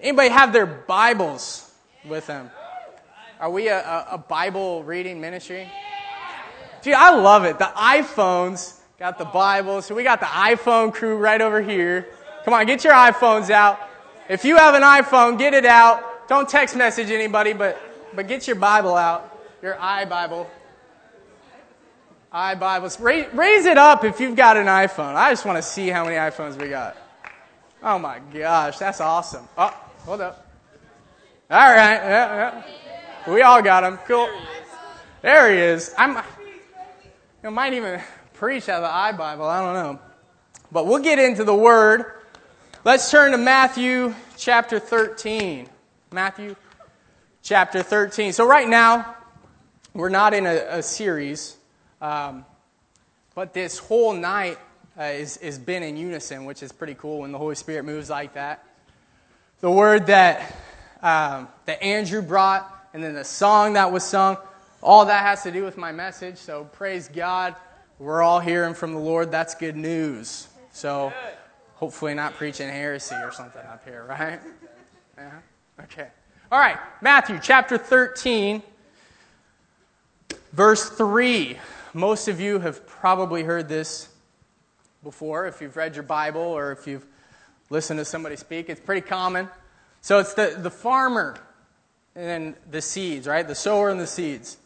Anybody have their Bibles with them? Are we a, a, a Bible reading ministry? Gee, I love it. The iPhones got the Bible. So we got the iPhone crew right over here. Come on, get your iPhones out. If you have an iPhone, get it out. Don't text message anybody, but, but get your Bible out, your iBible. iBibles. Raise, raise it up if you've got an iPhone. I just want to see how many iPhones we got. Oh my gosh, that's awesome. Oh, hold up. All right, yeah, yeah. We all got him. Cool. There he is. I'm. I might even preach out of the iBible. I don't know. But we'll get into the Word. Let's turn to Matthew chapter 13. Matthew chapter 13. So, right now, we're not in a, a series, um, but this whole night uh, is, is been in unison, which is pretty cool when the Holy Spirit moves like that. The word that, um, that Andrew brought, and then the song that was sung, all that has to do with my message. So, praise God. We're all hearing from the Lord. That's good news. So, hopefully, not preaching heresy or something up here, right? Yeah? Okay. All right. Matthew chapter 13, verse 3. Most of you have probably heard this before if you've read your Bible or if you've listened to somebody speak. It's pretty common. So, it's the, the farmer and the seeds, right? The sower and the seeds.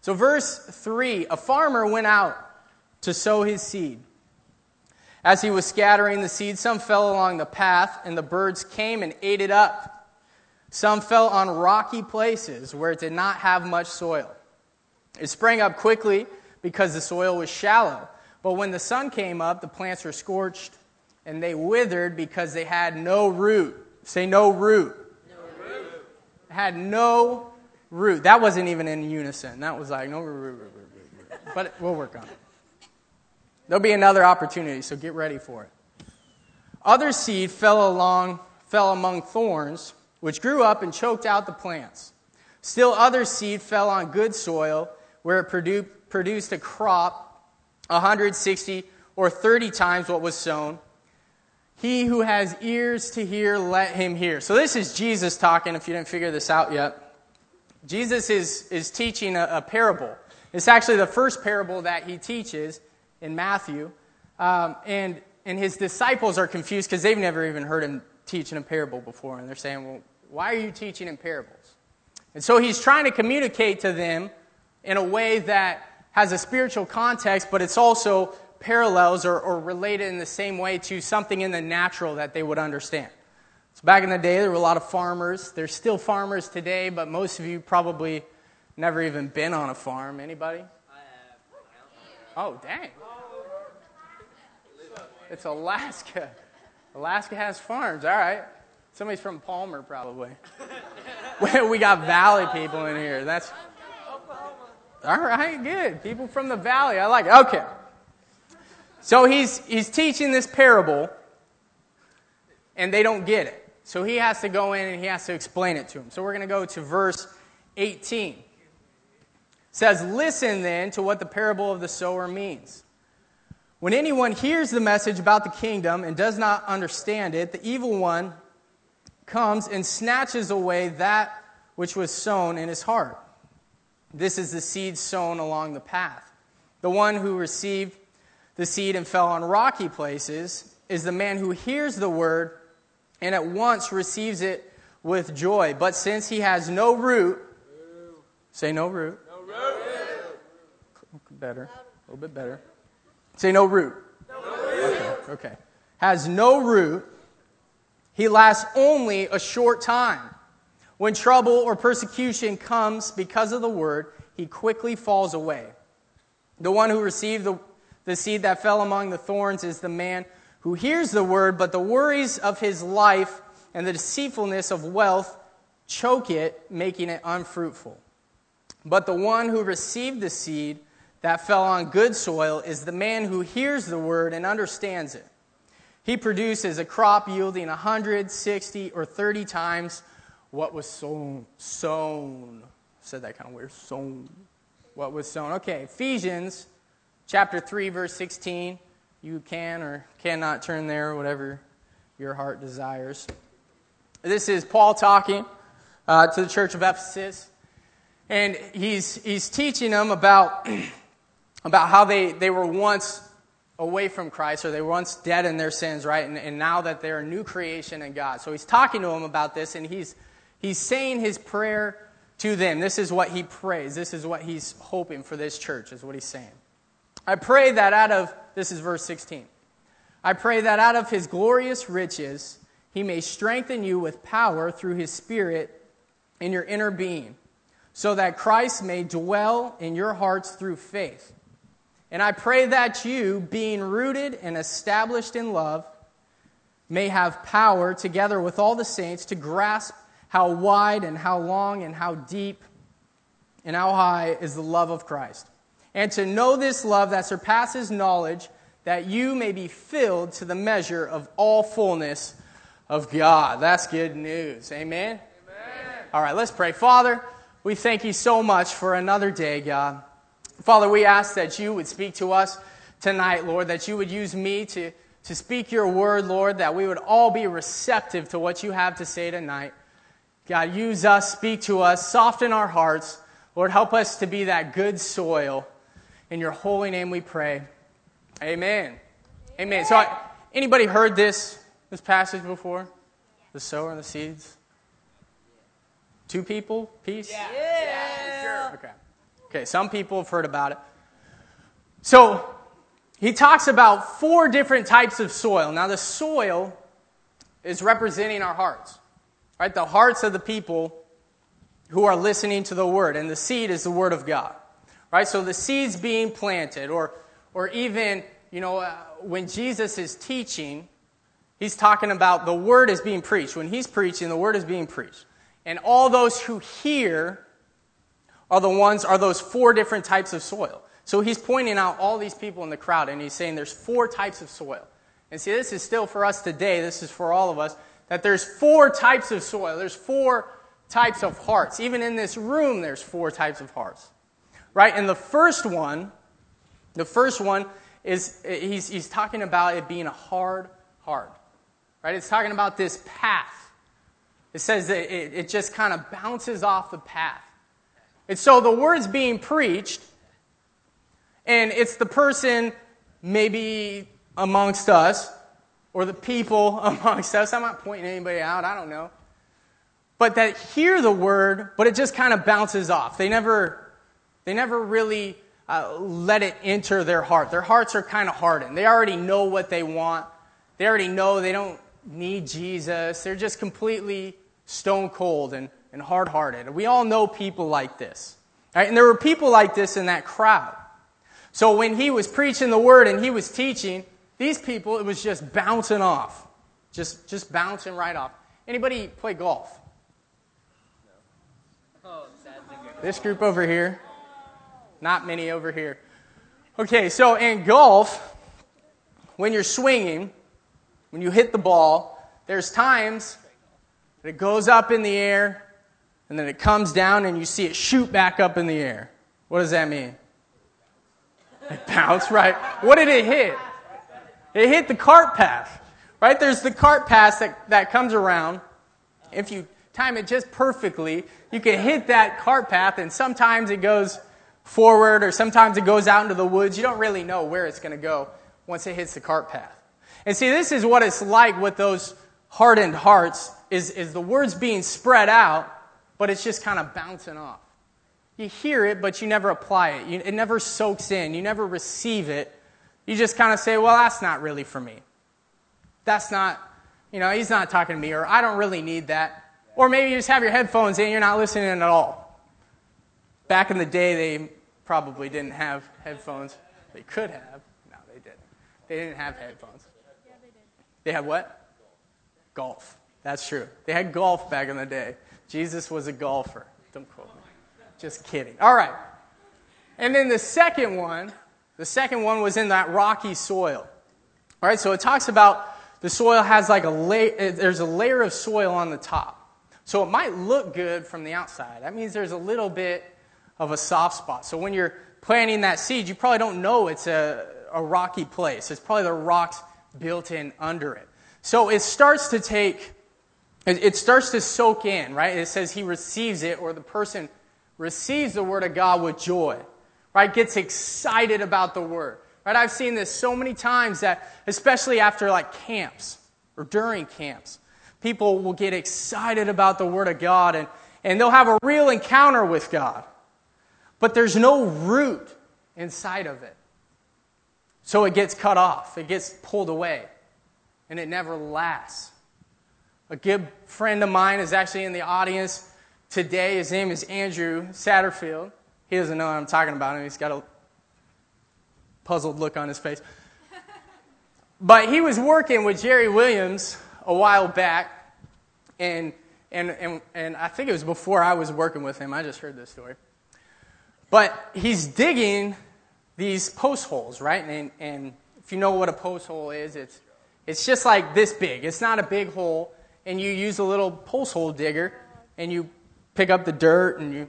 So, verse 3 a farmer went out to sow his seed. As he was scattering the seed, some fell along the path, and the birds came and ate it up. Some fell on rocky places where it did not have much soil. It sprang up quickly because the soil was shallow. But when the sun came up, the plants were scorched, and they withered because they had no root. Say, no root. No root. Had no root. That wasn't even in unison. That was like, no root, root, root, root. But we'll work on it. There'll be another opportunity, so get ready for it. Other seed fell along, fell among thorns, which grew up and choked out the plants. Still other seed fell on good soil, where it produced a crop 160 or 30 times what was sown. He who has ears to hear, let him hear. So this is Jesus talking, if you didn't figure this out yet. Jesus is, is teaching a, a, parable. It's actually the first parable that he teaches in Matthew. Um, and, and his disciples are confused because they've never even heard him teach in a parable before. And they're saying, well, why are you teaching in parables? And so he's trying to communicate to them in a way that has a spiritual context, but it's also parallels or, or related in the same way to something in the natural that they would understand. So back in the day, there were a lot of farmers. There's still farmers today, but most of you probably never even been on a farm. Anybody? Oh, dang. It's Alaska. Alaska has farms. All right. Somebody's from Palmer, probably. we got valley people in here. That's all right. Good. People from the valley. I like it. Okay. So he's he's teaching this parable, and they don't get it. So he has to go in and he has to explain it to them. So we're going to go to verse 18. It says, Listen then to what the parable of the sower means. When anyone hears the message about the kingdom and does not understand it, the evil one comes and snatches away that which was sown in his heart. This is the seed sown along the path. The one who received the seed and fell on rocky places is the man who hears the word and at once receives it with joy. But since he has no root, say no root. No root. Better, a little bit better. Say no root. No root. Okay, okay. Has no root. He lasts only a short time. When trouble or persecution comes because of the word, he quickly falls away. The one who received the, the seed that fell among the thorns is the man who hears the word, but the worries of his life and the deceitfulness of wealth choke it, making it unfruitful. But the one who received the seed that fell on good soil is the man who hears the word and understands it. He produces a crop yielding 160 or 30 times what was sown. Sown. Said that kind of weird. Sown. What was sown. Okay, Ephesians chapter 3, verse 16 you can or cannot turn there, whatever your heart desires. This is Paul talking uh, to the church of Ephesus. And he's, he's teaching them about, about how they, they were once away from Christ, or they were once dead in their sins, right? And, and now that they're a new creation in God. So he's talking to them about this, and he's, he's saying his prayer to them. This is what he prays. This is what he's hoping for this church, is what he's saying. I pray that out of, this is verse 16. I pray that out of his glorious riches he may strengthen you with power through his Spirit in your inner being, so that Christ may dwell in your hearts through faith. And I pray that you, being rooted and established in love, may have power, together with all the saints, to grasp how wide and how long and how deep and how high is the love of Christ. And to know this love that surpasses knowledge, that you may be filled to the measure of all fullness of God. That's good news. Amen? Amen. All right, let's pray. Father, we thank you so much for another day, God. Father, we ask that you would speak to us tonight, Lord, that you would use me to, to speak your word, Lord, that we would all be receptive to what you have to say tonight. God, use us, speak to us, soften our hearts. Lord, help us to be that good soil. In your holy name we pray. Amen. Amen. So, anybody heard this this passage before? The sower and the seeds? Two people? Peace? Yeah. yeah. Sure. Okay. Okay, some people have heard about it. So, he talks about four different types of soil. Now, the soil is representing our hearts, right? The hearts of the people who are listening to the word, and the seed is the word of God, right? So, the seeds being planted, or, or even, you know, uh, when Jesus is teaching, he's talking about the word is being preached. When he's preaching, the word is being preached. And all those who hear are the ones, are those four different types of soil. So he's pointing out all these people in the crowd and he's saying there's four types of soil. And see, this is still for us today, this is for all of us, that there's four types of soil. There's four types of hearts. Even in this room, there's four types of hearts. Right? And the first one, the first one is he's, he's talking about it being a hard heart. Right? It's talking about this path. It says that it, it just kind of bounces off the path. And so the word's being preached, and it's the person maybe amongst us, or the people amongst us. I'm not pointing anybody out, I don't know. But that hear the word, but it just kind of bounces off. They never, they never really uh, let it enter their heart. Their hearts are kind of hardened. They already know what they want. They already know they don't need Jesus. They're just completely stone cold and and hard hearted. We all know people like this. Right? And there were people like this in that crowd. So when he was preaching the word and he was teaching, these people, it was just bouncing off. Just, just bouncing right off. Anybody play golf? Oh, this group over here. Not many over here. Okay, so in golf, when you're swinging, when you hit the ball, there's times that it goes up in the air and then it comes down and you see it shoot back up in the air. What does that mean? It bounced, right? What did it hit? It hit the cart path, right? There's the cart path that, that comes around. If you time it just perfectly, you can hit that cart path, and sometimes it goes forward or sometimes it goes out into the woods. You don't really know where it's going to go once it hits the cart path. And see, this is what it's like with those hardened hearts is, is the words being spread out but it's just kind of bouncing off. You hear it, but you never apply it. You, it never soaks in. You never receive it. You just kind of say, well, that's not really for me. That's not, you know, he's not talking to me, or I don't really need that. Or maybe you just have your headphones in and you're not listening at all. Back in the day, they probably didn't have headphones. They could have. No, they didn't. They didn't have headphones. Yeah, they did. They had what? Golf. That's true. They had golf back in the day. Jesus was a golfer. Don't quote me. Just kidding. All right. And then the second one, the second one was in that rocky soil. All right, so it talks about the soil has like a layer, there's a layer of soil on the top. So it might look good from the outside. That means there's a little bit of a soft spot. So when you're planting that seed, you probably don't know it's a, a rocky place. It's probably the rocks built in under it. So it starts to take it, starts to soak in, right? It says he receives it, or the person receives the word of God with joy, right? Gets excited about the word, right? I've seen this so many times that, especially after like camps or during camps, people will get excited about the word of God and, and they'll have a real encounter with God. But there's no root inside of it. So it gets cut off, it gets pulled away, and it never lasts. A good friend of mine is actually in the audience today. His name is Andrew Satterfield. He doesn't know what I'm talking about, and he's got a puzzled look on his face. But he was working with Jerry Williams a while back, and, and, and, and I think it was before I was working with him. I just heard this story. But he's digging these post holes, right? And, and if you know what a post hole is, it's, it's just like this big. It's not a big hole, and you use a little post hole digger, and you pick up the dirt, and you,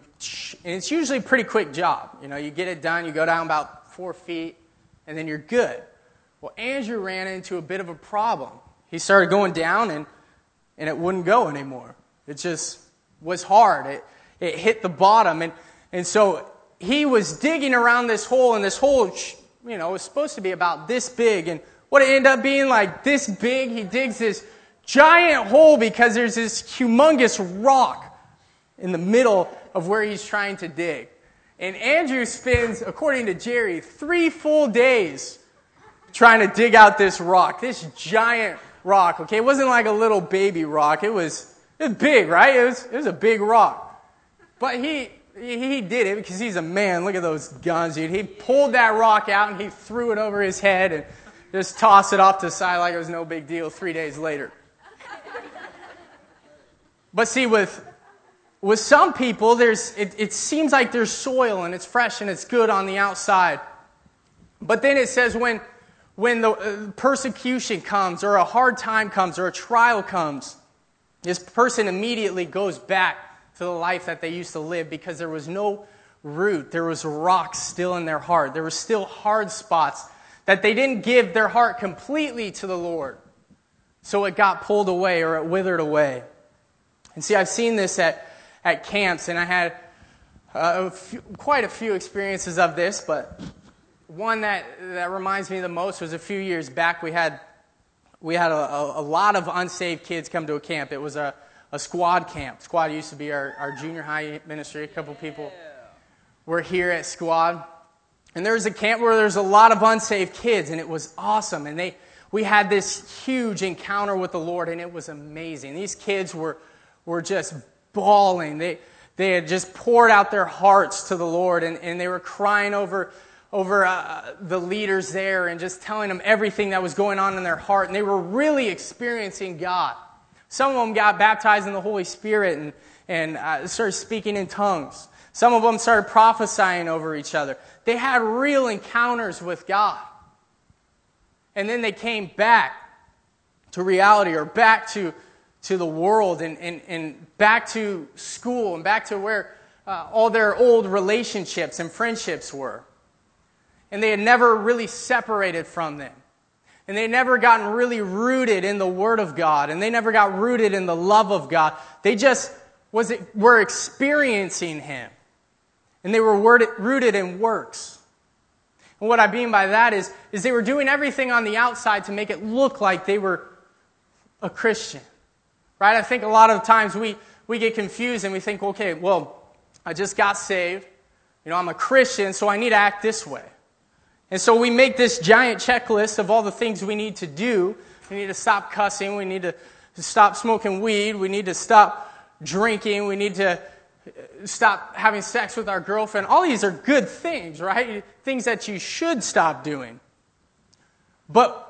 and it's usually a pretty quick job. You know, you get it done, you go down about four feet, and then you're good. Well, Andrew ran into a bit of a problem. He started going down, and, and it wouldn't go anymore. It just was hard. It, it hit the bottom, and, and so he was digging around this hole, and this hole, you know, was supposed to be about this big. And what it ended up being like this big, he digs this giant hole because there's this humongous rock in the middle of where he's trying to dig. And Andrew spends, according to Jerry, three full days trying to dig out this rock, this giant rock. Okay, it wasn't like a little baby rock. It was, it was big, right? It was, it was a big rock. But he, he did it because he's a man. Look at those guns, dude. He pulled that rock out and he threw it over his head and just tossed it off to the side like it was no big deal three days later. But see, with, with some people, there's, it, it seems like there's soil and it's fresh and it's good on the outside. But then it says when, when the uh, persecution comes or a hard time comes or a trial comes, this person immediately goes back to the life that they used to live because there was no root. There was rocks still in their heart. There were still hard spots that they didn't give their heart completely to the Lord. So it got pulled away or it withered away. And see, I've seen this at, at camps, and I had uh, a few, quite a few experiences of this, but one that, that reminds me the most was a few years back. We had, we had a, a, a lot of unsaved kids come to a camp. It was a a squad camp. Squad used to be our, our junior high ministry. A couple people were here at squad. And there was a camp where there's a lot of unsaved kids, and it was awesome. And they, we had this huge encounter with the Lord, and it was amazing. These kids were, were just bawling. They, they had just poured out their hearts to the Lord, and, and they were crying over, over uh, the leaders there and just telling them everything that was going on in their heart. And they were really experiencing God. Some of them got baptized in the Holy Spirit and, and uh, started speaking in tongues. Some of them started prophesying over each other. They had real encounters with God. And then they came back to reality or back to, to the world and, and, and back to school and back to where uh, all their old relationships and friendships were. And they had never really separated from them and they never gotten really rooted in the Word of God, and they never got rooted in the love of God. They just was it, were experiencing Him, and they were rooted in works. And what I mean by that is, is they were doing everything on the outside to make it look like they were a Christian. Right? I think a lot of times we, we get confused and we think, okay, well, I just got saved. You know, I'm a Christian, so I need to act this way. And so we make this giant checklist of all the things we need to do. We need to stop cussing. We need to stop smoking weed. We need to stop drinking. We need to uh, stop having sex with our girlfriend. All these are good things, right? Things that you should stop doing. But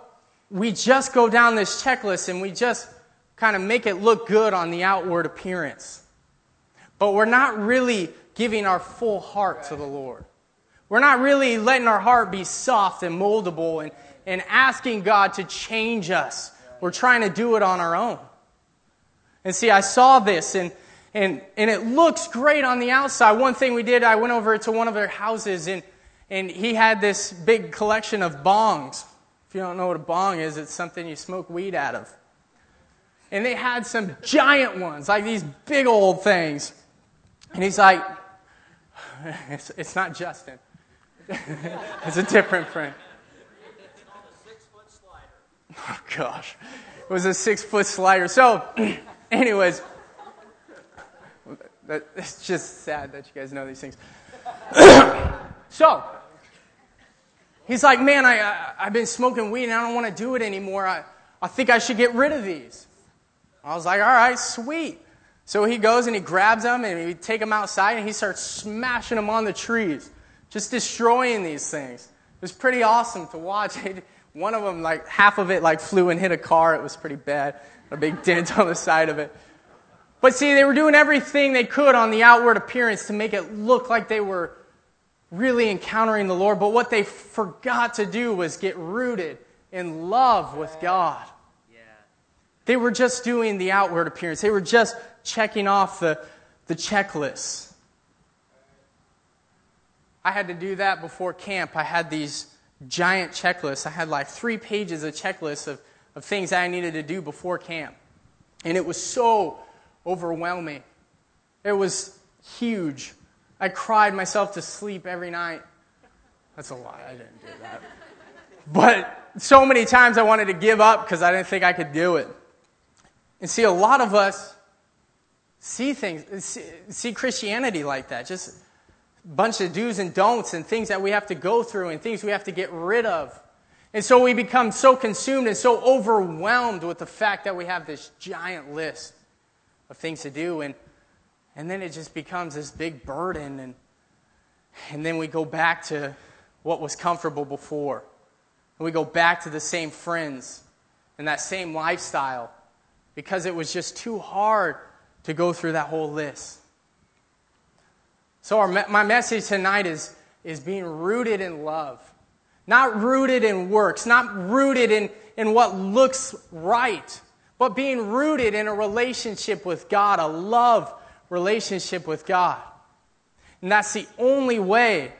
we just go down this checklist and we just kind of make it look good on the outward appearance. But we're not really giving our full heart to the Lord. We're not really letting our heart be soft and moldable and, and asking God to change us. We're trying to do it on our own. And see, I saw this and, and, and it looks great on the outside. One thing we did, I went over to one of their houses and, and he had this big collection of bongs. If you don't know what a bong is, it's something you smoke weed out of. and they had some giant ones, like these big old things. And he's like, it's, it's not Justin. it's a different friend. Oh, gosh. It was a six foot slider. So, anyways, it's just sad that you guys know these things. so, he's like, Man, I, I, I've been smoking weed and I don't want to do it anymore. I, I think I should get rid of these. I was like, All right, sweet. So he goes and he grabs them and he take them outside and he starts smashing them on the trees, just destroying these things. It was pretty awesome to watch. One of them, like half of it, like flew and hit a car. It was pretty bad. A big dent on the side of it. But see, they were doing everything they could on the outward appearance to make it look like they were really encountering the Lord. But what they forgot to do was get rooted in love with God. They were just doing the outward appearance. They were just checking off the, the checklist. I had to do that before camp. I had these giant checklists. I had like three pages of checklists of, of things I needed to do before camp. And it was so overwhelming. It was huge. I cried myself to sleep every night. That's a lie. I didn't do that. But so many times I wanted to give up because I didn't think I could do it. And see, a lot of us see things, see, Christianity like that. Just bunch of do's and don'ts and things that we have to go through and things we have to get rid of. And so we become so consumed and so overwhelmed with the fact that we have this giant list of things to do. And, and then it just becomes this big burden. And, and then we go back to what was comfortable before. And we go back to the same friends and that same lifestyle because it was just too hard to go through that whole list. So, our, my message tonight is, is being rooted in love. Not rooted in works, not rooted in, in what looks right, but being rooted in a relationship with God, a love relationship with God. And that's the only way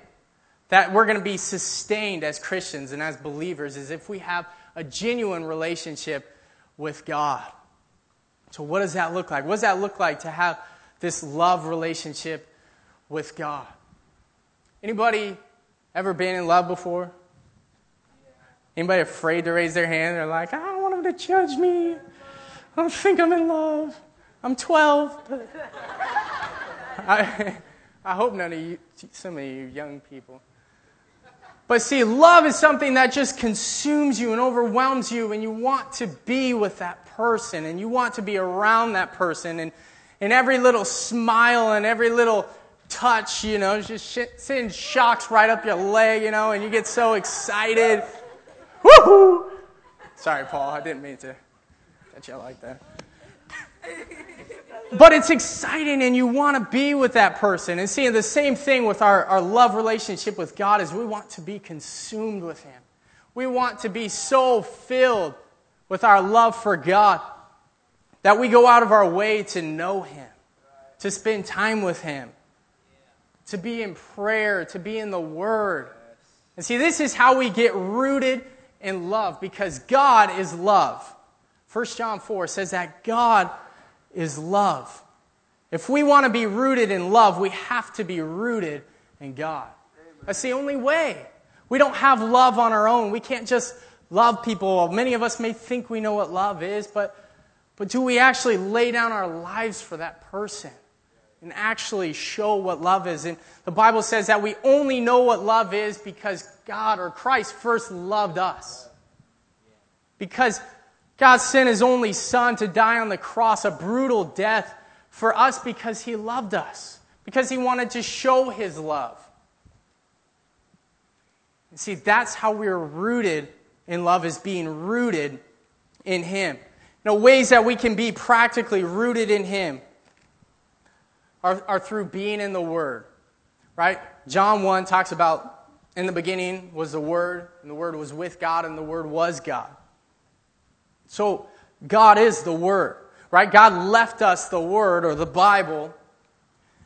that we're going to be sustained as Christians and as believers is if we have a genuine relationship with God. So, what does that look like? What does that look like to have this love relationship with God? Anybody ever been in love before? Anybody afraid to raise their hand? They're like, I don't want them to judge me. I don't think I'm in love. I'm 12. I, I hope none of you, some of you young people, but see, love is something that just consumes you and overwhelms you, and you want to be with that person, and you want to be around that person, and, and every little smile and every little touch, you know, just sends shocks right up your leg, you know, and you get so excited. Woohoo! Sorry, Paul, I didn't mean to touch you like that. But it's exciting and you want to be with that person. And seeing the same thing with our, our love relationship with God is we want to be consumed with Him. We want to be so filled with our love for God that we go out of our way to know Him, to spend time with Him, to be in prayer, to be in the Word. And see, this is how we get rooted in love because God is love. 1 John 4 says that God is love. If we want to be rooted in love, we have to be rooted in God. That's the only way. We don't have love on our own. We can't just love people. Many of us may think we know what love is, but, but do we actually lay down our lives for that person and actually show what love is? And the Bible says that we only know what love is because God or Christ first loved us. Because God sent his only son to die on the cross, a brutal death for us because he loved us, because he wanted to show his love. And see, that's how we're rooted in love, is being rooted in him. You ways that we can be practically rooted in him are, are through being in the Word, right? John 1 talks about in the beginning was the Word, and the Word was with God, and the Word was God. So, God is the Word, right? God left us the Word or the Bible,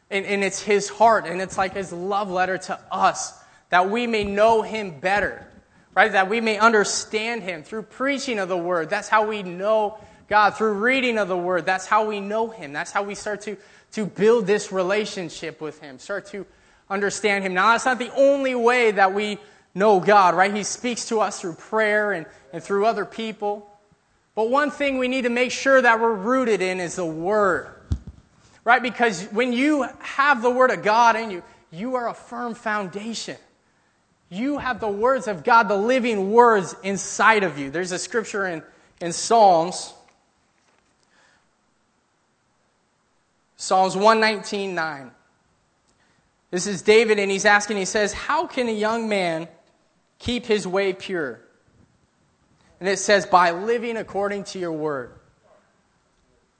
and, and it's His heart, and it's like His love letter to us that we may know Him better, right? That we may understand Him through preaching of the Word. That's how we know God, through reading of the Word. That's how we know Him. That's how we start to, to build this relationship with Him, start to understand Him. Now, that's not the only way that we know God, right? He speaks to us through prayer and, and through other people. But one thing we need to make sure that we're rooted in is the Word, right? Because when you have the Word of God in you, you are a firm foundation. You have the words of God, the living words inside of you. There's a scripture in, in Psalms. Psalms 119, 9. This is David, and he's asking, he says, How can a young man keep his way pure? And it says, By living according to your word.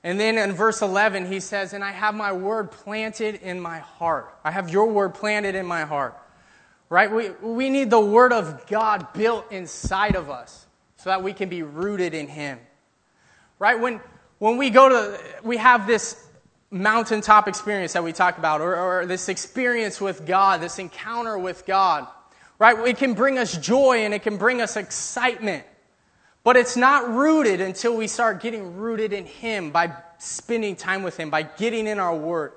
And then in verse 11, he says, And I have my word planted in my heart. I have your word planted in my heart. Right? We, we need the word of God built inside of us so that we can be rooted in him. Right? When, when we go to, we have this mountaintop experience that we talk about, or, or this experience with God, this encounter with God. Right? It can bring us joy and it can bring us excitement. But it's not rooted until we start getting rooted in Him by spending time with Him, by getting in our Word.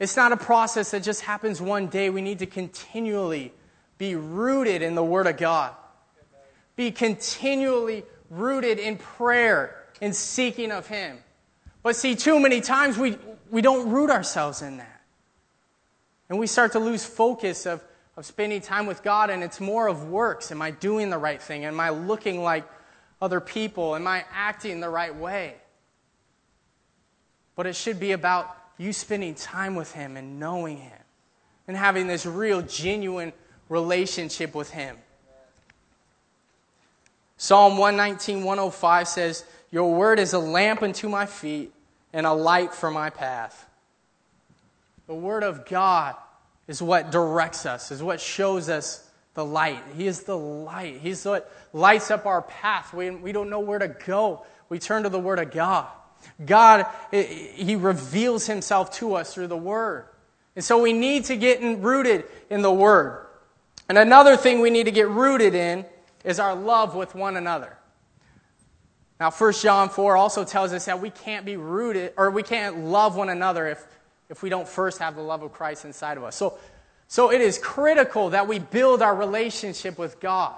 It's not a process that just happens one day. We need to continually be rooted in the Word of God, be continually rooted in prayer, and seeking of Him. But see, too many times we, we don't root ourselves in that. And we start to lose focus of of spending time with God, and it's more of works. Am I doing the right thing? Am I looking like other people? Am I acting the right way? But it should be about you spending time with Him and knowing Him and having this real, genuine relationship with Him. Psalm 119, 105 says, Your word is a lamp unto my feet and a light for my path. The word of God is what directs us, is what shows us the light. He is the light. He's what lights up our path. We, we don't know where to go. We turn to the Word of God. God, He reveals Himself to us through the Word. And so we need to get rooted in the Word. And another thing we need to get rooted in is our love with one another. Now, 1 John 4 also tells us that we can't be rooted, or we can't love one another if if we don't first have the love of Christ inside of us. So, so it is critical that we build our relationship with God.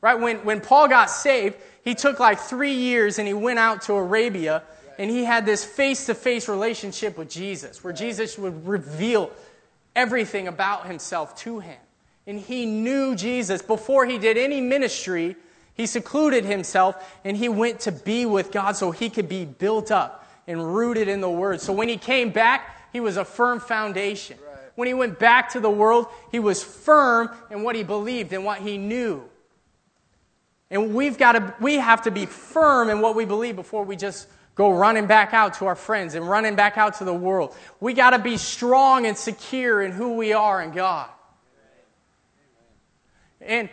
Right? When, when Paul got saved, he took like three years and he went out to Arabia and he had this face to face relationship with Jesus where Jesus would reveal everything about himself to him. And he knew Jesus. Before he did any ministry, he secluded himself and he went to be with God so he could be built up and rooted in the Word. So when he came back, he was a firm foundation. Right. When he went back to the world, he was firm in what he believed and what he knew. And we've got to, we have to be firm in what we believe before we just go running back out to our friends and running back out to the world. We got to be strong and secure in who we are in God. And,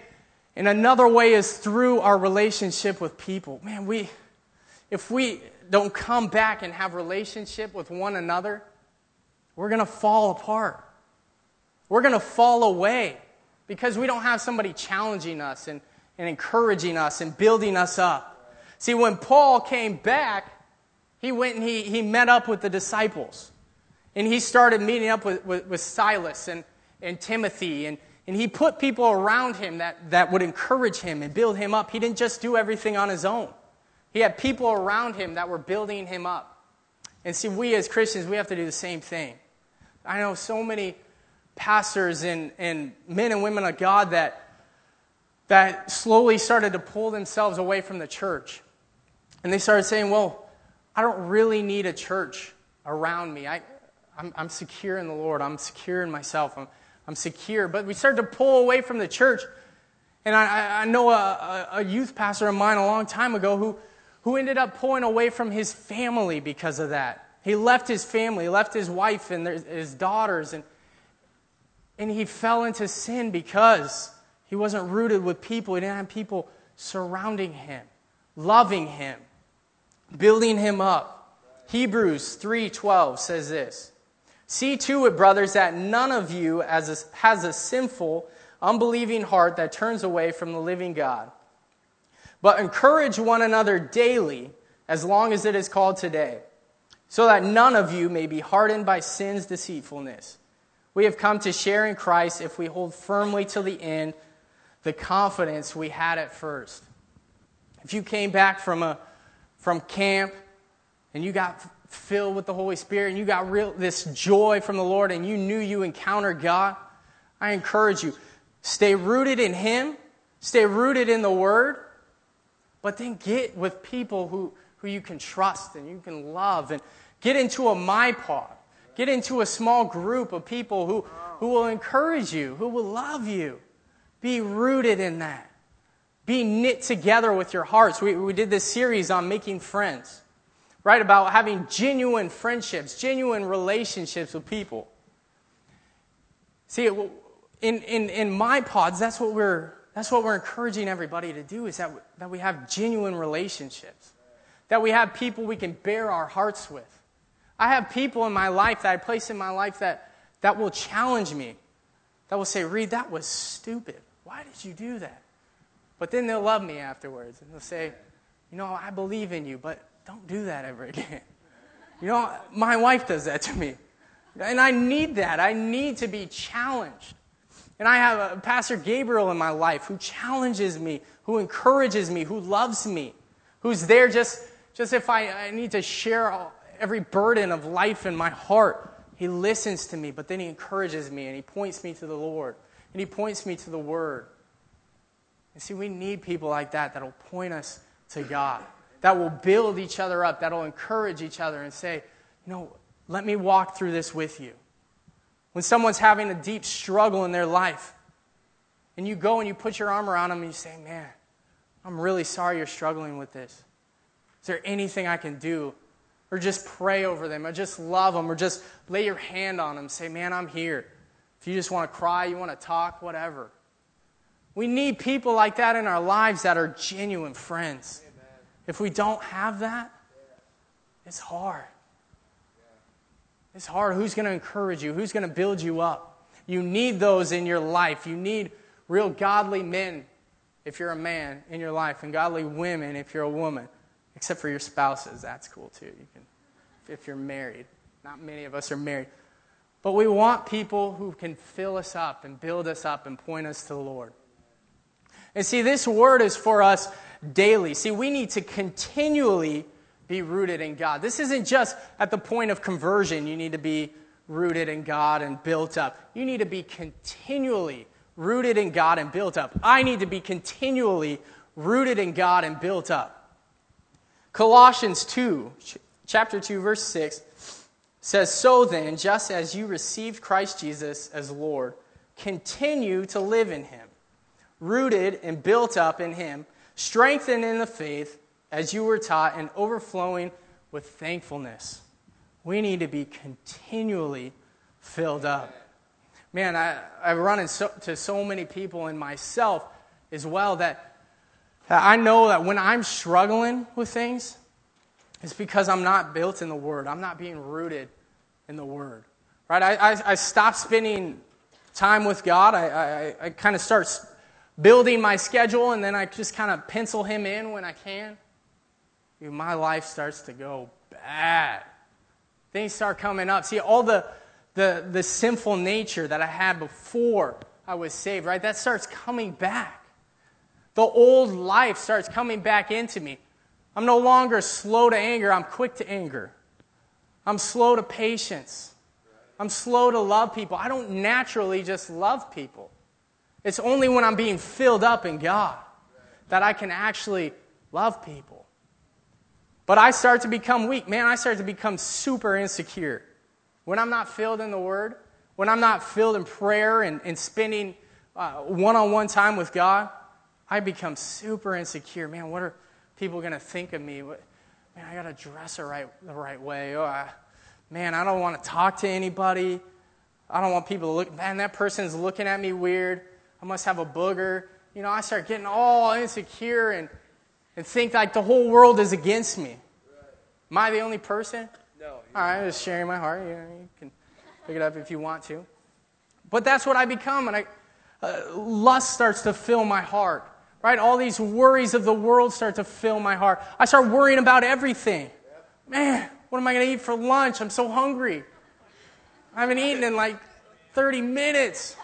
and another way is through our relationship with people. Man, we, if we don't come back and have relationship with one another, we're going to fall apart. We're going to fall away because we don't have somebody challenging us and, and encouraging us and building us up. See, when Paul came back, he went and he, he met up with the disciples. And he started meeting up with, with, with Silas and, and Timothy. And, and he put people around him that, that would encourage him and build him up. He didn't just do everything on his own, he had people around him that were building him up. And see, we as Christians, we have to do the same thing. I know so many pastors and, and men and women of God that, that slowly started to pull themselves away from the church. And they started saying, Well, I don't really need a church around me. I, I'm, I'm secure in the Lord, I'm secure in myself, I'm, I'm secure. But we started to pull away from the church. And I, I know a, a youth pastor of mine a long time ago who, who ended up pulling away from his family because of that. He left his family, left his wife and his daughters, and, and he fell into sin because he wasn't rooted with people. He didn't have people surrounding him, loving him, building him up. Hebrews 3:12 says this. See to it, brothers, that none of you as a, has a sinful, unbelieving heart that turns away from the living God. But encourage one another daily as long as it is called today, so that none of you may be hardened by sin's deceitfulness. We have come to share in Christ if we hold firmly to the end the confidence we had at first. If you came back from, a, from camp and you got filled with the Holy Spirit and you got real, this joy from the Lord and you knew you encountered God, I encourage you, stay rooted in Him, stay rooted in the Word, but then get with people who, who you can trust and you can love and get into a my pod. Get into a small group of people who, who will encourage you, who will love you. Be rooted in that. Be knit together with your hearts. We, we did this series on making friends, right? About having genuine friendships, genuine relationships with people. See, in, in, in my pods, that's what we're, that's what we're encouraging everybody to do is that, that we have genuine relationships, that we have people we can bear our hearts with. I have people in my life that I place in my life that, that will challenge me, that will say, Reed, that was stupid. Why did you do that? But then they'll love me afterwards and they'll say, You know, I believe in you, but don't do that ever again. You know, my wife does that to me. And I need that. I need to be challenged. And I have a Pastor Gabriel in my life who challenges me, who encourages me, who loves me, who's there just, just if I, I need to share all, every burden of life in my heart. He listens to me, but then he encourages me and he points me to the Lord and he points me to the Word. And see, we need people like that that'll point us to God, that will build each other up, that'll encourage each other and say, know, let me walk through this with you. When someone's having a deep struggle in their life, and you go and you put your arm around them and you say, man, I'm really sorry you're struggling with this. Is there anything I can do or just pray over them, or just love them, or just lay your hand on them. Say, man, I'm here. If you just want to cry, you want to talk, whatever. We need people like that in our lives that are genuine friends. If we don't have that, it's hard. It's hard. Who's going to encourage you? Who's going to build you up? You need those in your life. You need real godly men if you're a man in your life, and godly women if you're a woman except for your spouses. That's cool too. You can, if you're married. Not many of us are married. But we want people who can fill us up and build us up and point us to the Lord. And see, this word is for us daily. See, we need to continually be rooted in God. This isn't just at the point of conversion, you need to be rooted in God and built up. You need to be continually rooted in God and built up. I need to be continually rooted in God and built up. Colossians 2, chapter 2, verse 6 says, So then, just as you received Christ Jesus as Lord, continue to live in him, rooted and built up in him, strengthened in the faith as you were taught, and overflowing with thankfulness. We need to be continually filled up. Man, I, I've run into so, many people and myself as well that I know that when I'm struggling with things, it's because I'm not built in the Word. I'm not being rooted in the Word. Right? I, I, I stop spending time with God. I, I, I kind of start building my schedule, and then I just kind of pencil Him in when I can. Dude, my life starts to go bad. Things start coming up. See, all the, the, the sinful nature that I had before I was saved, right? That starts coming back. The old life starts coming back into me. I'm no longer slow to anger, I'm quick to anger. I'm slow to patience. I'm slow to love people. I don't naturally just love people. It's only when I'm being filled up in God that I can actually love people. But I start to become weak. Man, I start to become super insecure. When I'm not filled in the Word, when I'm not filled in prayer and, and spending one on one time with God, I become super insecure. Man, what are people going to think of me? What, man, I got to dress the right, the right way. Oh, I, man, I don't want to talk to anybody. I don't want people to look, man, that person's looking at me weird. I must have a booger. You know, I start getting all insecure and, and think like the whole world is against me. Am I the only person? No. All right, I'm just sharing my heart. You, know, you can pick it up if you want to. But that's what I become. And I, uh, lust starts to fill my heart Right? All these worries of the world start to fill my heart. I start worrying about everything. Man, what am I going to eat for lunch? I'm so hungry. I haven't eaten in like 30 minutes.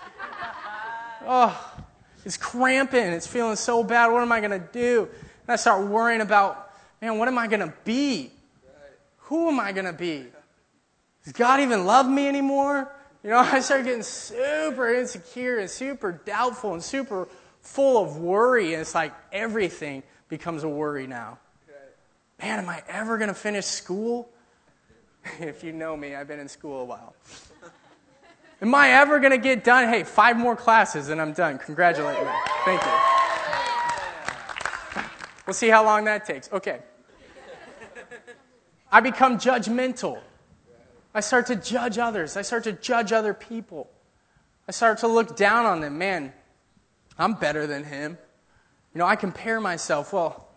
Oh, it's cramping. It's feeling so bad. What am I going to do? And I start worrying about, man, what am I going to be? Who am I going to be? Does God even love me anymore? You know, I start getting super insecure and super doubtful and super full of worry. And it's like everything becomes a worry now. Man, am I ever going to finish school? if you know me, I've been in school a while. Am I ever going to get done? Hey, five more classes and I'm done. Congratulate me. Thank you. We'll see how long that takes. Okay. I become judgmental. I start to judge others. I start to judge other people. I start to look down on them. Man, I'm better than him. You know, I compare myself. Well,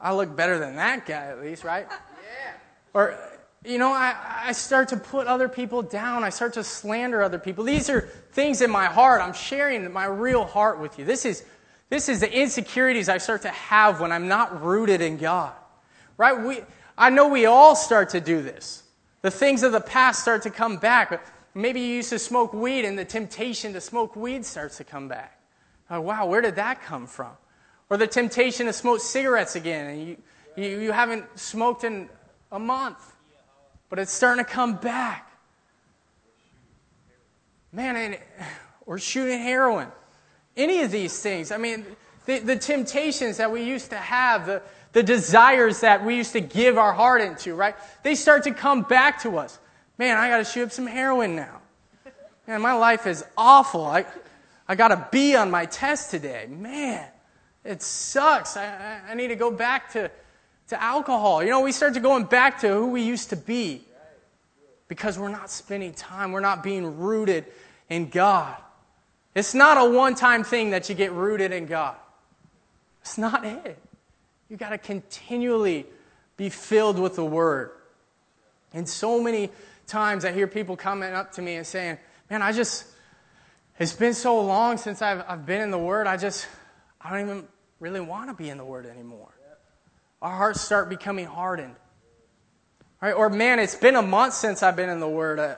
I look better than that guy at least, right? Yeah. Or, you know, I, I start to put other people down. I start to slander other people. These are things in my heart. I'm sharing my real heart with you. This is, this is the insecurities I start to have when I'm not rooted in God. Right? We, I know we all start to do this. The things of the past start to come back. Maybe you used to smoke weed and the temptation to smoke weed starts to come back. Oh, wow, where did that come from? Or the temptation to smoke cigarettes again and you, you, you haven't smoked in a month, but it's starting to come back. Man, and, or shooting heroin. Any of these things. I mean, the, the temptations that we used to have, the, the desires that we used to give our heart into, right? They start to come back to us. Man, I got to shoot up some heroin now. Man, my life is awful. I, I got a B on my test today. Man, it sucks. I, I, I need to go back to, to alcohol. You know, we start to going back to who we used to be because we're not spending time. We're not being rooted in God. It's not a one time thing that you get rooted in God. It's not it. You got to continually be filled with the Word. And so many times I hear people coming up to me and saying, Man, I just, it's been so long since I've, I've been in the Word, I just, I don't even really want to be in the Word anymore. Our hearts start becoming hardened. Right? Or, man, it's been a month since I've been in the Word. Uh,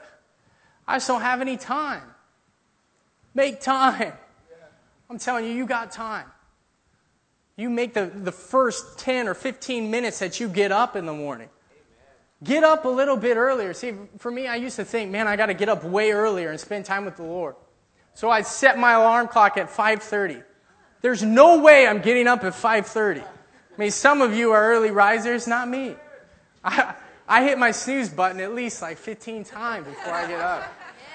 I just don't have any time. Make time. I'm telling you, you got time. You make the, the first 10 or 15 minutes that you get up in the morning. Get up a little bit earlier. See, for me, I used to think, man, I got to get up way earlier and spend time with the Lord. So I'd set my alarm clock at 5:30. There's no way I'm getting up at 5:30. I mean, some of you are early risers, not me. I, I hit my snooze button at least like 15 times before I get up.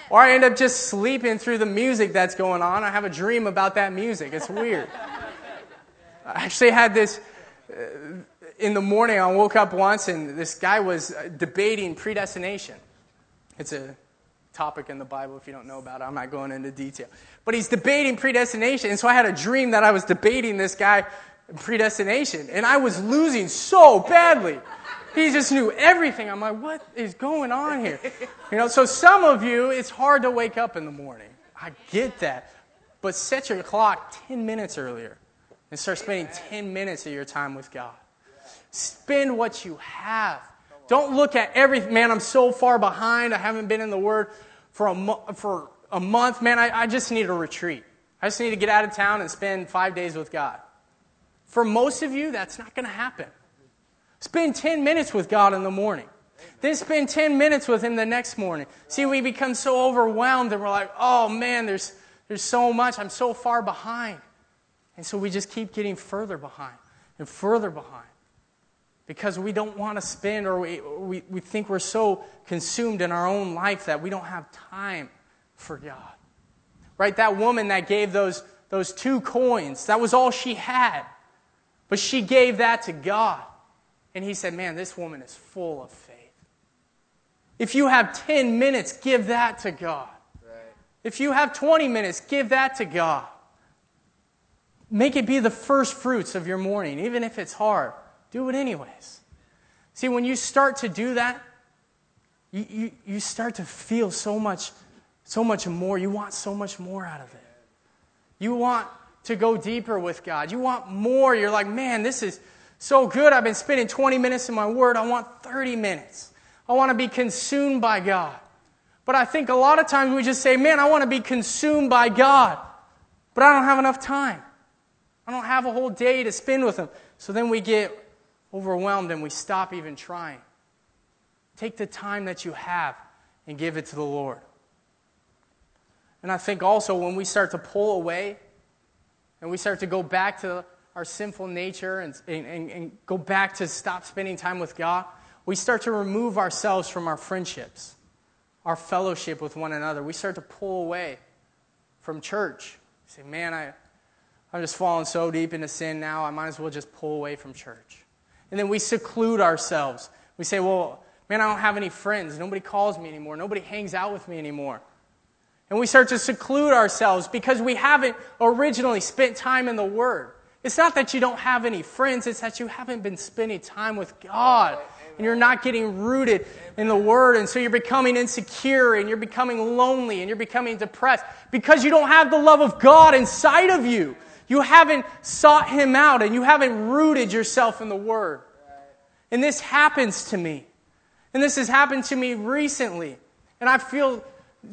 Or I end up just sleeping through the music that's going on. I have a dream about that music. It's weird. I actually had this uh, in the morning. I woke up once and this guy was uh, debating predestination. It's a topic in the Bible if you don't know about it. I'm not going into detail. But he's debating predestination. And so I had a dream that I was debating this guy predestination. And I was losing so badly. He just knew everything. I'm like, what is going on here? You know, so some of you, it's hard to wake up in the morning. I get that. But set your clock 10 minutes earlier and start spending 10 minutes of your time with God. Spend what you have. Don't look at everything. Man, I'm so far behind. I haven't been in the Word for a, mo- for a month. Man, I, I just need a retreat. I just need to get out of town and spend five days with God. For most of you, that's not going to happen. Spend 10 minutes with God in the morning. Then spend 10 minutes with Him the next morning. See, we become so overwhelmed and we're like, oh man, there's, there's so much. I'm so far behind. And so we just keep getting further behind and further behind because we don't want to spend or we, we, we think we're so consumed in our own life that we don't have time for God. Right? That woman that gave those, those two coins, that was all she had. But she gave that to God. And he said, Man, this woman is full of faith. If you have 10 minutes, give that to God. Right. If you have 20 minutes, give that to God. Make it be the first fruits of your morning, even if it's hard. Do it anyways. See, when you start to do that, you, you, you start to feel so much, so much more. You want so much more out of it. You want to go deeper with God. You want more. You're like, man, this is so good. I've been spending 20 minutes in my word. I want 30 minutes. I want to be consumed by God. But I think a lot of times we just say, man, I want to be consumed by God, but I don't have enough time. I don't have a whole day to spend with Him. So then we get overwhelmed and we stop even trying. Take the time that you have and give it to the Lord. And I think also when we start to pull away and we start to go back to our sinful nature and, and, and, go back to stop spending time with God, we start to remove ourselves from our friendships, our fellowship with one another. We start to pull away from church. say, man, I, I'm just falling so deep into sin now, I might as well just pull away from church. And then we seclude ourselves. We say, well, man, I don't have any friends. Nobody calls me anymore. Nobody hangs out with me anymore. And we start to seclude ourselves because we haven't originally spent time in the Word. It's not that you don't have any friends, it's that you haven't been spending time with God. And you're not getting rooted in the Word. And so you're becoming insecure and you're becoming lonely and you're becoming depressed because you don't have the love of God inside of you. You haven't sought Him out and you haven't rooted yourself in the Word. And this happens to me. And this has happened to me recently. And I feel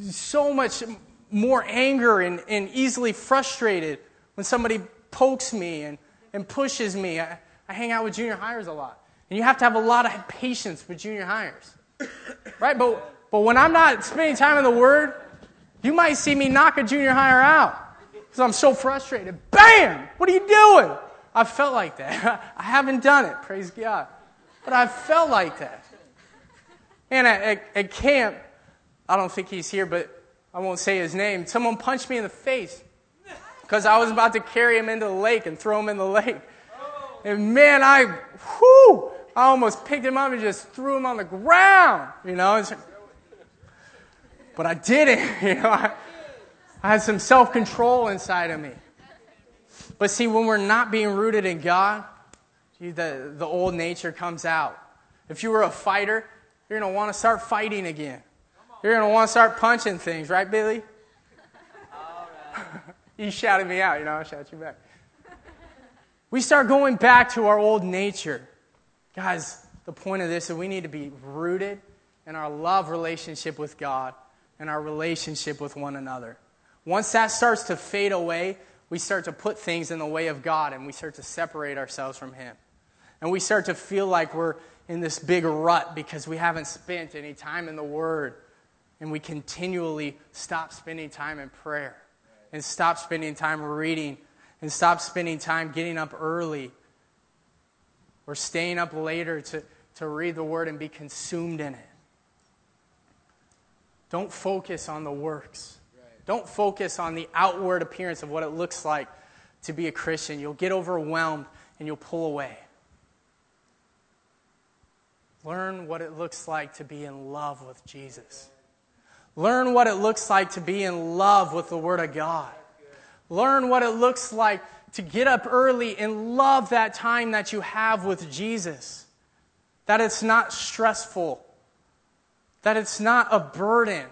so much more anger and, and easily frustrated when somebody pokes me and, and pushes me. I, I hang out with junior highers a lot. And you have to have a lot of patience with junior highers. Right? But, but when I'm not spending time in the Word, you might see me knock a junior higher out because I'm so frustrated. Bam! What are you doing? I felt like that. I haven't done it, praise God. But I felt like that. And at, at, at camp, I don't think he's here, but I won't say his name. Someone punched me in the face because I was about to carry him into the lake and throw him in the lake. And man, I, whoo, I almost picked him up and just threw him on the ground, you know. but I didn't, you know. I, I had some self control inside of me. But see, when we're not being rooted in God, the, the old nature comes out. If you were a fighter, you're going to want to start fighting again. You're going to want to start punching things, right, Billy? you shouted me out, you know, I'll shout you back. We start going back to our old nature. Guys, the point of this is we need to be rooted in our love relationship with God and our relationship with one another. Once that starts to fade away, we start to put things in the way of God and we start to separate ourselves from Him. And we start to feel like we're in this big rut because we haven't spent any time in the Word. And we continually stop spending time in prayer and stop spending time reading and stop spending time getting up early or staying up later to, to read the Word and be consumed in it. Don't focus on the works. Don't focus on the outward appearance of what it looks like to be a Christian. You'll get overwhelmed and you'll pull away. Learn what it looks like to be in love with Jesus. Learn what it looks like to be in love with the Word of God. Learn what it looks like to get up early and love that time that you have with Jesus. That it's not stressful, that it's not a burden.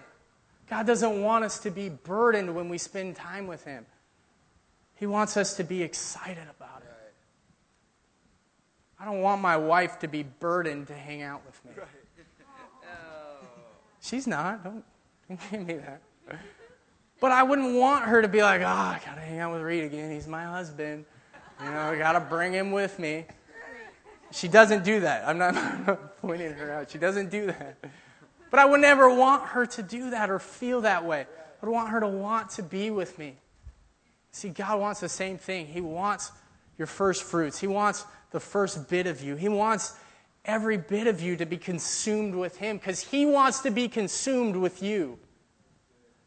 God doesn't want us to be burdened when we spend time with Him. He wants us to be excited about it. I don't want my wife to be burdened to hang out with me. Oh. She's not. Don't, give me that. But I wouldn't want her to be like, oh, I got to hang out with Reed again. He's my husband. You know, I got to bring him with me. She doesn't do that. I'm not pointing her out. She doesn't do that. But I would never want her to do that or feel that way. I would want her to want to be with me. See, God wants the same thing. He wants your first fruits. He wants the first bit of you. He wants every bit of you to be consumed with Him because He wants to be consumed with you.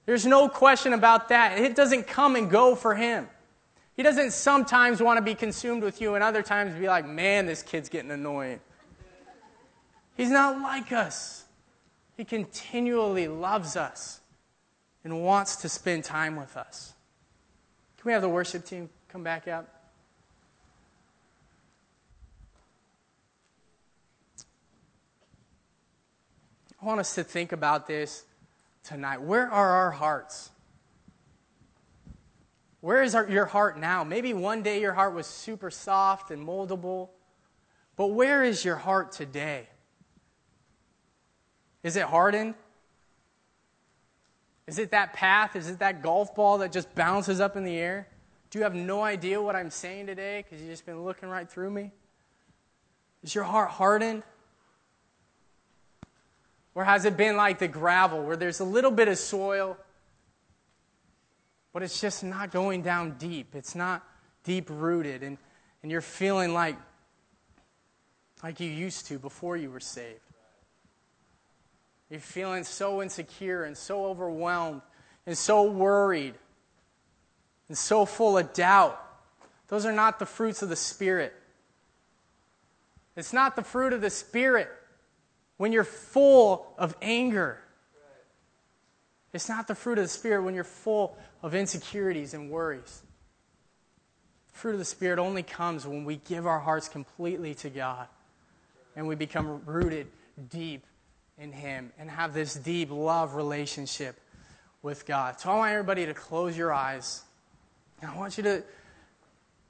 There's no question about that. It doesn't come and go for Him. He doesn't sometimes want to be consumed with you and other times be like, man, this kid's getting annoying. He's not like us. He continually loves us and wants to spend time with us. Can we have the worship team come back up? I want us to think about this tonight. Where are our hearts? Where is our, your heart now? Maybe one day your heart was super soft and moldable, but where is your heart today? Is it hardened? Is it that path? Is it that golf ball that just bounces up in the air? Do you have no idea what I'm saying today because you've just been looking right through me? Is your heart hardened? Or has it been like the gravel where there's a little bit of soil, but it's just not going down deep? It's not deep rooted, and, and you're feeling like, like you used to before you were saved. You're feeling so insecure and so overwhelmed and so worried and so full of doubt. Those are not the fruits of the Spirit. It's not the fruit of the Spirit when you're full of anger. It's not the fruit of the Spirit when you're full of insecurities and worries. The fruit of the Spirit only comes when we give our hearts completely to God and we become rooted deep in Him and have this deep love relationship with God. So I want everybody to close your eyes. And I want you to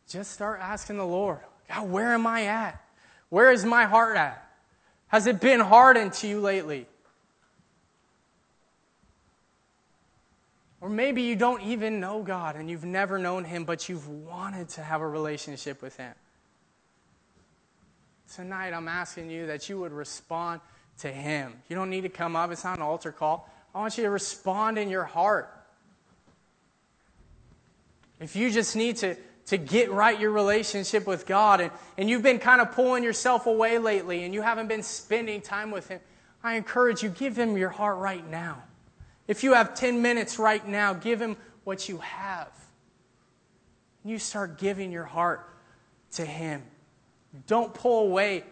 just start asking the Lord, God, where am I at? Where is my heart at? Has it been hardened to you lately? Or maybe you don't even know God and you've never known Him, but you've wanted to have a relationship with Him. Tonight, I'm asking you that you would respond to Him. You don't need to come up, it's not an altar call. I want you to respond in your heart. If you just need to, to get right your relationship with God and, and you've been kind of pulling yourself away lately and you haven't been spending time with Him, I encourage you, give Him your heart right now. If you have 10 minutes right now, give Him what you have. And You start giving your heart to Him. Don't pull away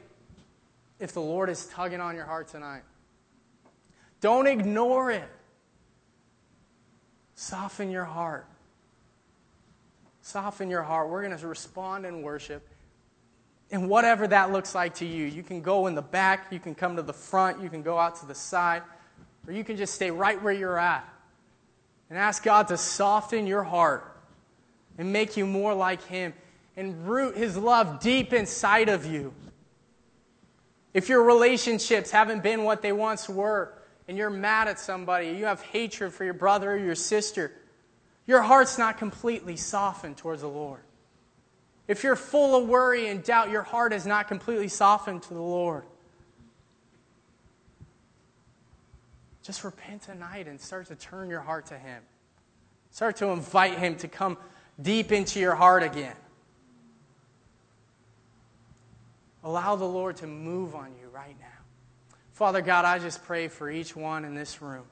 if the Lord is tugging on your heart tonight. Don't ignore it. Soften your heart. Soften your heart. We're going to respond in worship. And whatever that looks like to you, you can go in the back, you can come to the front, you can go out to the side, or you can just stay right where you're at and ask God to soften your heart and make you more like Him and root His love deep inside of you. If your relationships haven't been what they once were, and you're mad at somebody, you have hatred for your brother or your sister, your heart's not completely softened towards the Lord. If you're full of worry and doubt, your heart is not completely softened to the Lord. Just repent tonight and start to turn your heart to Him. Start to invite Him to come deep into your heart again. Allow the Lord to move on you right now. Father God, I just pray for each one in this room.